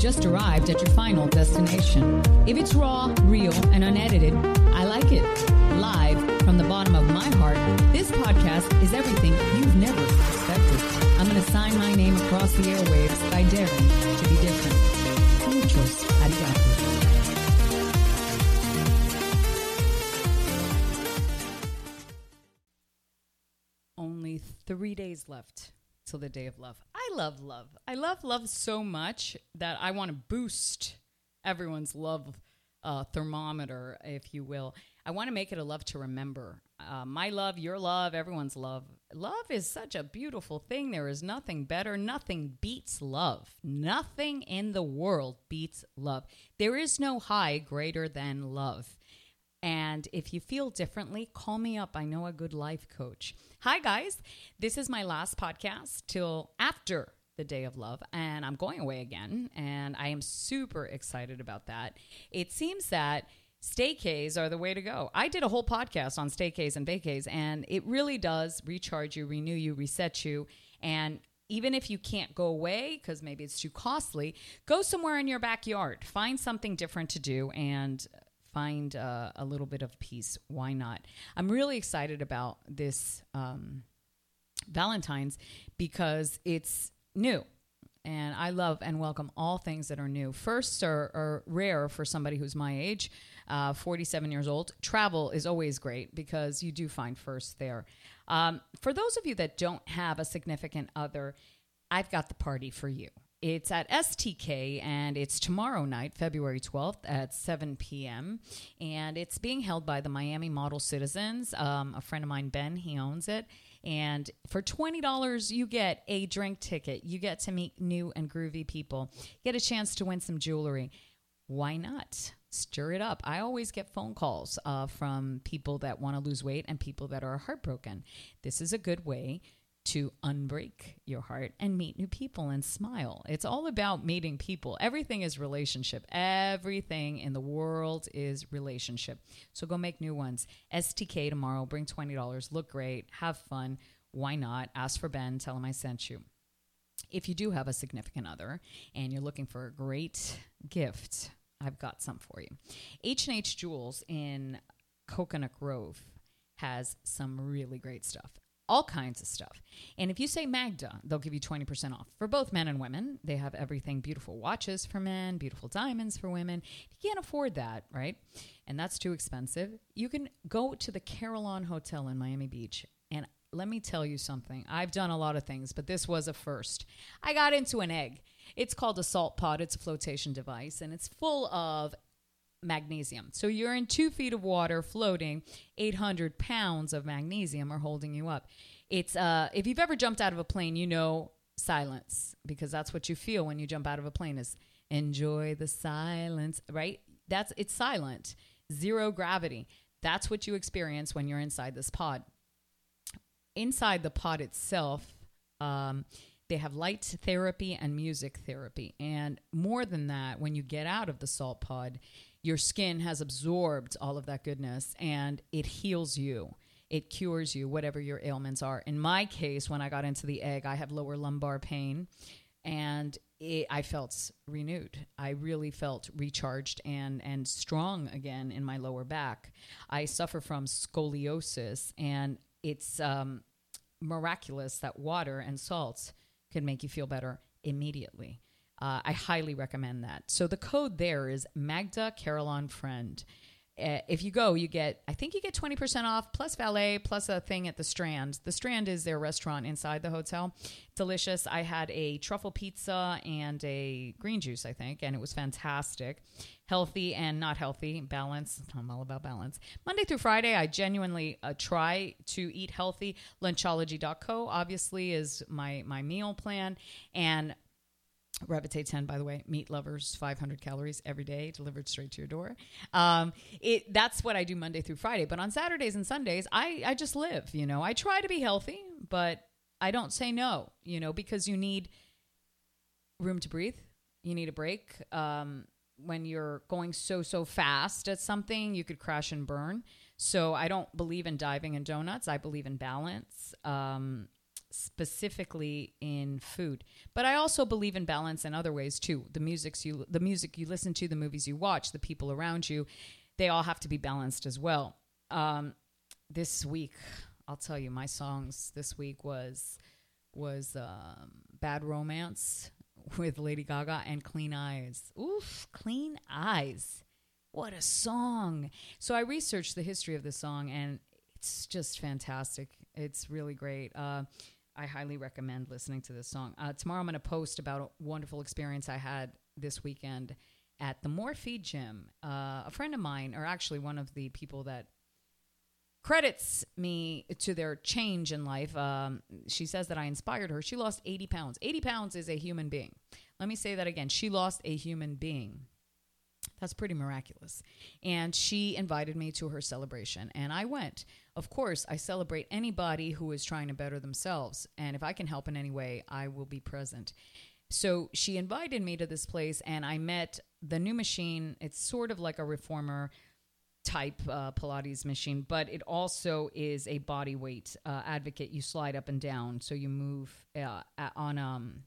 just arrived at your final destination. If it's raw, real, and unedited, I like it. Live from the bottom of my heart, this podcast is everything airwaves by to be different. Muchos arigato. Only three days left till the day of love. I love love. I love love so much that I want to boost everyone's love uh, thermometer, if you will. I want to make it a love to remember. Uh, my love, your love, everyone's love. Love is such a beautiful thing. There is nothing better. Nothing beats love. Nothing in the world beats love. There is no high greater than love. And if you feel differently, call me up. I know a good life coach. Hi, guys. This is my last podcast till after the day of love, and I'm going away again. And I am super excited about that. It seems that staycays are the way to go. I did a whole podcast on staycays and vacays, and it really does recharge you, renew you, reset you. And even if you can't go away because maybe it's too costly, go somewhere in your backyard. Find something different to do and find uh, a little bit of peace. Why not? I'm really excited about this um, Valentine's because it's new. And I love and welcome all things that are new. Firsts are, are rare for somebody who's my age, uh, 47 years old. Travel is always great because you do find firsts there. Um, for those of you that don't have a significant other, I've got the party for you. It's at STK and it's tomorrow night, February 12th at 7 p.m. And it's being held by the Miami Model Citizens. Um, a friend of mine, Ben, he owns it. And for $20, you get a drink ticket. You get to meet new and groovy people, get a chance to win some jewelry. Why not? Stir it up. I always get phone calls uh, from people that want to lose weight and people that are heartbroken. This is a good way to unbreak your heart and meet new people and smile. It's all about meeting people. Everything is relationship. Everything in the world is relationship. So go make new ones. STK tomorrow, bring $20, look great, have fun. Why not? Ask for Ben, tell him I sent you. If you do have a significant other and you're looking for a great gift, I've got some for you. H&H Jewels in Coconut Grove has some really great stuff all kinds of stuff. And if you say Magda, they'll give you 20% off for both men and women. They have everything beautiful watches for men, beautiful diamonds for women. If you can't afford that, right? And that's too expensive, you can go to the Carillon Hotel in Miami Beach. And let me tell you something. I've done a lot of things, but this was a first. I got into an egg. It's called a salt pod, it's a flotation device, and it's full of magnesium. So you're in two feet of water floating, 800 pounds of magnesium are holding you up. It's uh, if you've ever jumped out of a plane, you know silence because that's what you feel when you jump out of a plane is enjoy the silence, right? That's it's silent, zero gravity. That's what you experience when you're inside this pod. Inside the pod itself, um, they have light therapy and music therapy. And more than that, when you get out of the salt pod, your skin has absorbed all of that goodness and it heals you. It cures you, whatever your ailments are. In my case, when I got into the egg, I have lower lumbar pain and it, I felt renewed. I really felt recharged and, and strong again in my lower back. I suffer from scoliosis, and it's um, miraculous that water and salts can make you feel better immediately. Uh, I highly recommend that. So the code there is Magda Carillon Friend. Uh, if you go, you get, I think you get 20% off plus valet plus a thing at the Strand. The Strand is their restaurant inside the hotel. Delicious. I had a truffle pizza and a green juice, I think, and it was fantastic. Healthy and not healthy, balance. I'm all about balance. Monday through Friday, I genuinely uh, try to eat healthy. Lunchology.co obviously is my, my meal plan. And Revite 10, by the way, meat lovers, 500 calories every day delivered straight to your door. Um, it that's what I do Monday through Friday. But on Saturdays and Sundays, I I just live. You know, I try to be healthy, but I don't say no, you know, because you need room to breathe. You need a break. Um, when you're going so so fast at something, you could crash and burn. So I don't believe in diving in donuts. I believe in balance. Um, specifically in food. But i also believe in balance in other ways too. The music you the music you listen to the movies you watch the people around you they all have to be balanced as well. Um, this week i'll tell you my songs this week was was um, bad romance with lady gaga and clean eyes. Oof clean eyes. What a song. So i researched the history of the song and it's just fantastic. It's really great. Uh, I highly recommend listening to this song. Uh, tomorrow I'm going to post about a wonderful experience I had this weekend at the Morphe Gym. Uh, a friend of mine, or actually one of the people that credits me to their change in life, um, she says that I inspired her. She lost 80 pounds. 80 pounds is a human being. Let me say that again. She lost a human being. That's pretty miraculous. And she invited me to her celebration, and I went. Of course, I celebrate anybody who is trying to better themselves, and if I can help in any way, I will be present. So she invited me to this place, and I met the new machine. It's sort of like a reformer type uh, Pilates machine, but it also is a body weight uh, advocate. You slide up and down, so you move uh, on um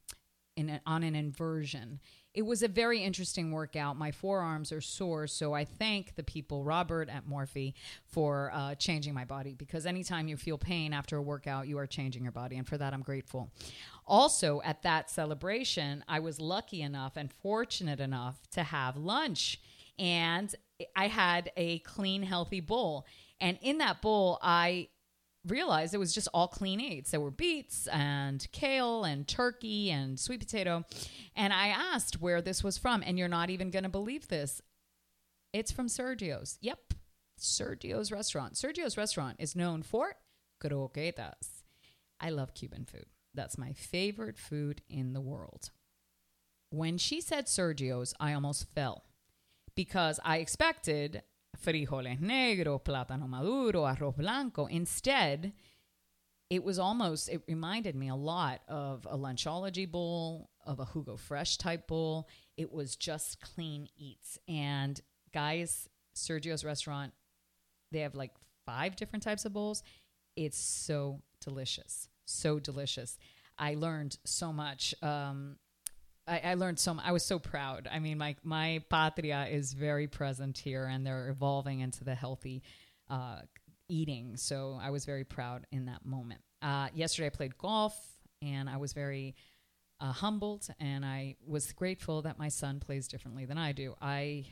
in a, on an inversion it was a very interesting workout. My forearms are sore, so I thank the people, Robert at Morphe, for uh, changing my body because anytime you feel pain after a workout, you are changing your body, and for that, I'm grateful. Also, at that celebration, I was lucky enough and fortunate enough to have lunch, and I had a clean, healthy bowl. And in that bowl, I realized it was just all clean eats. There were beets and kale and turkey and sweet potato. And I asked where this was from, and you're not even going to believe this. It's from Sergio's. Yep, Sergio's restaurant. Sergio's restaurant is known for croquetas. I love Cuban food. That's my favorite food in the world. When she said Sergio's, I almost fell because I expected frijoles negro, plátano maduro, arroz blanco. Instead, it was almost, it reminded me a lot of a Lunchology bowl, of a Jugo Fresh type bowl. It was just clean eats. And guys, Sergio's restaurant, they have like five different types of bowls. It's so delicious. So delicious. I learned so much. Um, I, I, learned so much. I was so proud. I mean, my my patria is very present here, and they're evolving into the healthy uh, eating. So I was very proud in that moment. Uh, yesterday, I played golf, and I was very uh, humbled, and I was grateful that my son plays differently than I do. I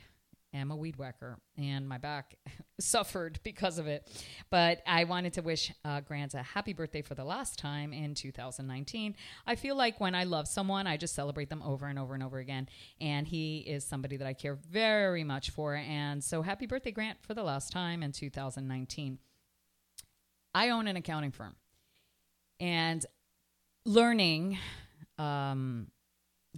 am a weed whacker, and my back suffered because of it. But I wanted to wish uh, Grant a happy birthday for the last time in 2019. I feel like when I love someone, I just celebrate them over and over and over again. And he is somebody that I care very much for. And so happy birthday, Grant, for the last time in 2019. I own an accounting firm. And learning um,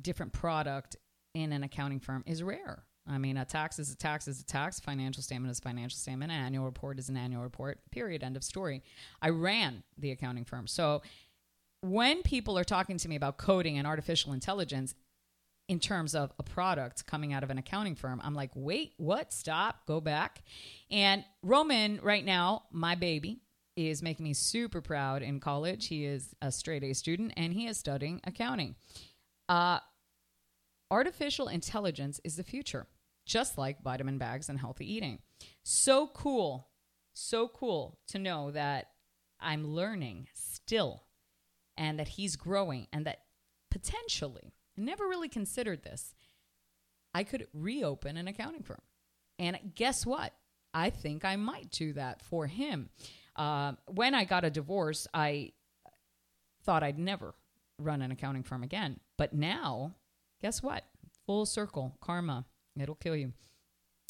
different product in an accounting firm is rare I mean, a tax is a tax is a tax. Financial statement is financial statement. An annual report is an annual report. Period. End of story. I ran the accounting firm. So when people are talking to me about coding and artificial intelligence in terms of a product coming out of an accounting firm, I'm like, wait, what? Stop, go back. And Roman, right now, my baby, is making me super proud in college. He is a straight A student and he is studying accounting. Uh, artificial intelligence is the future just like vitamin bags and healthy eating. So cool, so cool to know that I'm learning still and that he's growing and that potentially, I never really considered this, I could reopen an accounting firm. And guess what? I think I might do that for him. Uh, when I got a divorce, I thought I'd never run an accounting firm again. But now, guess what? Full circle, karma. It'll kill you.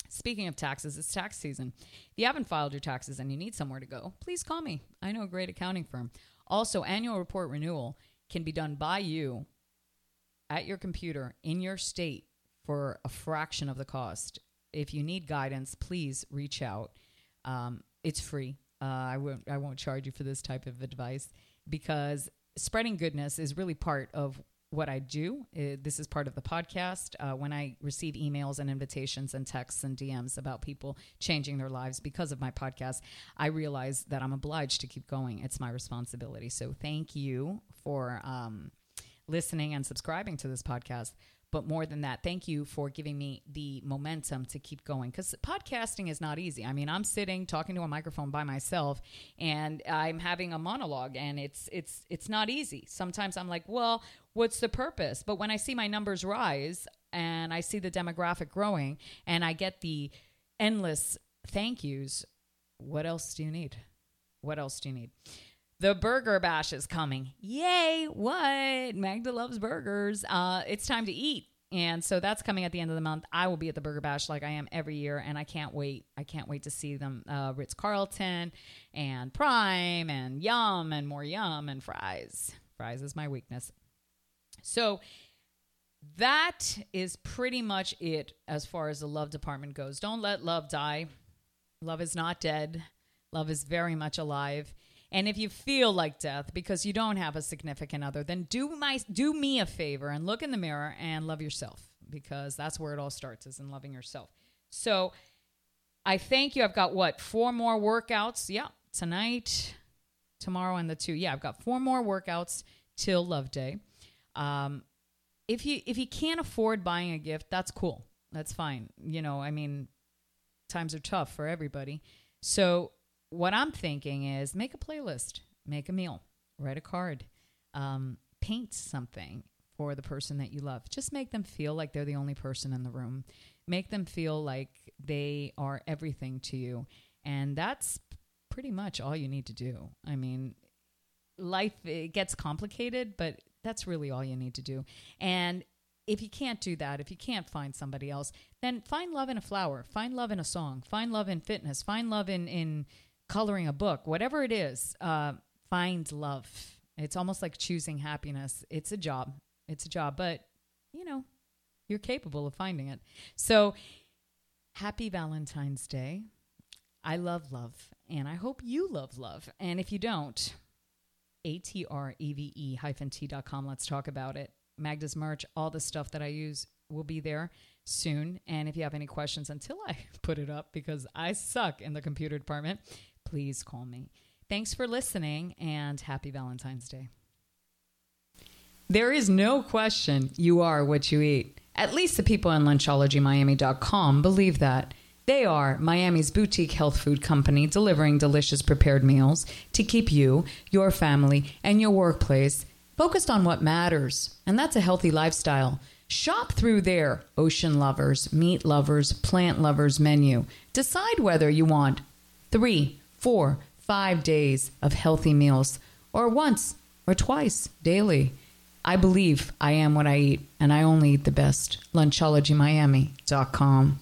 Speaking of taxes, it's tax season. If you haven't filed your taxes and you need somewhere to go, please call me. I know a great accounting firm. Also, annual report renewal can be done by you at your computer in your state for a fraction of the cost. If you need guidance, please reach out. Um, it's free. Uh, I won't. I won't charge you for this type of advice because spreading goodness is really part of what I do. Uh, this is part of the podcast. Uh, when I receive emails and invitations and texts and DMs about people changing their lives because of my podcast, I realize that I'm obliged to keep going. It's my responsibility. So thank you for um, listening and subscribing to this podcast. But more than that, thank you for giving me the momentum to keep going because podcasting is not easy. I mean, I'm sitting talking to a microphone by myself and I'm having a monologue and it's it's it's not easy. Sometimes I'm like, well, what's the purpose? But when I see my numbers rise and I see the demographic growing and I get the endless thank yous, what else do you need? What else do you need? The Burger Bash is coming. Yay! What? Magda loves burgers. Uh, it's time to eat. And so that's coming at the end of the month. I will be at the Burger Bash like I am every year, and I can't wait. I can't wait to see them. Uh, Ritz Carlton and Prime and Yum and more Yum and fries. Fries is my weakness. So that is pretty much it as far as the love department goes. Don't let love die. Love is not dead. Love is very much alive. And if you feel like death because you don't have a significant other, then do my do me a favor and look in the mirror and love yourself because that's where it all starts is in loving yourself. So I thank you. I've got what four more workouts? Yeah, tonight, tomorrow, and the two. Yeah, I've got four more workouts till Love Day. Um, if you if you can't afford buying a gift, that's cool. That's fine. You know, I mean, times are tough for everybody. So what I'm thinking is make a playlist, make a meal, write a card, um, paint something for the person that you love. Just make them feel like they're the only person in the room. Make them feel like they are everything to you. And that's pretty much all you need to do. I mean, life it gets complicated, but that's really all you need to do. And if you can't do that, if you can't find somebody else, then find love in a flower, find love in a song, find love in fitness, find love in in coloring a book, whatever it is, uh, find love. It's almost like choosing happiness. It's a job. It's a job, but you know, you're capable of finding it. So, happy Valentine's Day. I love love, and I hope you love love. And if you don't, A-T-R-E-V-E hyphen T.com. Let's talk about it. Magda's merch, all the stuff that I use will be there soon. And if you have any questions until I put it up, because I suck in the computer department, please call me. Thanks for listening and happy Valentine's Day. There is no question you are what you eat. At least the people on lunchologymiami.com believe that. They are Miami's boutique health food company delivering delicious prepared meals to keep you, your family, and your workplace focused on what matters, and that's a healthy lifestyle. Shop through their ocean lovers, meat lovers, plant lovers menu. Decide whether you want three, four, five days of healthy meals, or once or twice daily. I believe I am what I eat, and I only eat the best. LunchologyMiami.com.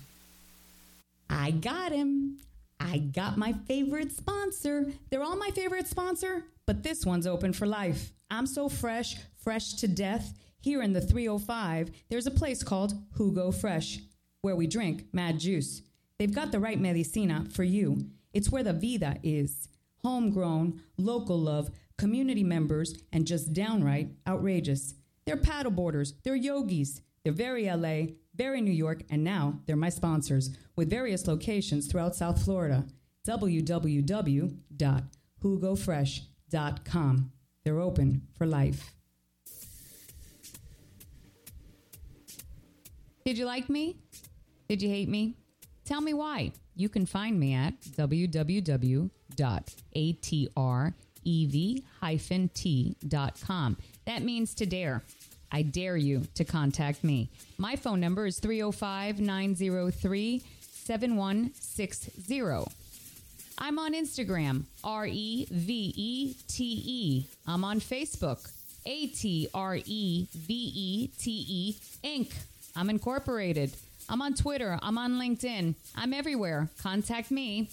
I got him. I got my favorite sponsor. They're all my favorite sponsor, but this one's open for life. I'm so fresh, fresh to death. Here in the 305, there's a place called Jugo Fresh, where we drink mad juice. They've got the right medicina for you. It's where the vida is homegrown, local love, community members, and just downright outrageous. They're paddleboarders, they're yogis, they're very LA, very New York, and now they're my sponsors with various locations throughout South Florida. www.jugofresh.com. They're open for life. Did you like me? Did you hate me? Tell me why you can find me at www.atrev-t.com. That means to dare. I dare you to contact me. My phone number is 305 903 7160. I'm on Instagram, R E V E T E. I'm on Facebook, A T R E V E T E Inc. I'm incorporated. I'm on Twitter. I'm on LinkedIn. I'm everywhere. Contact me.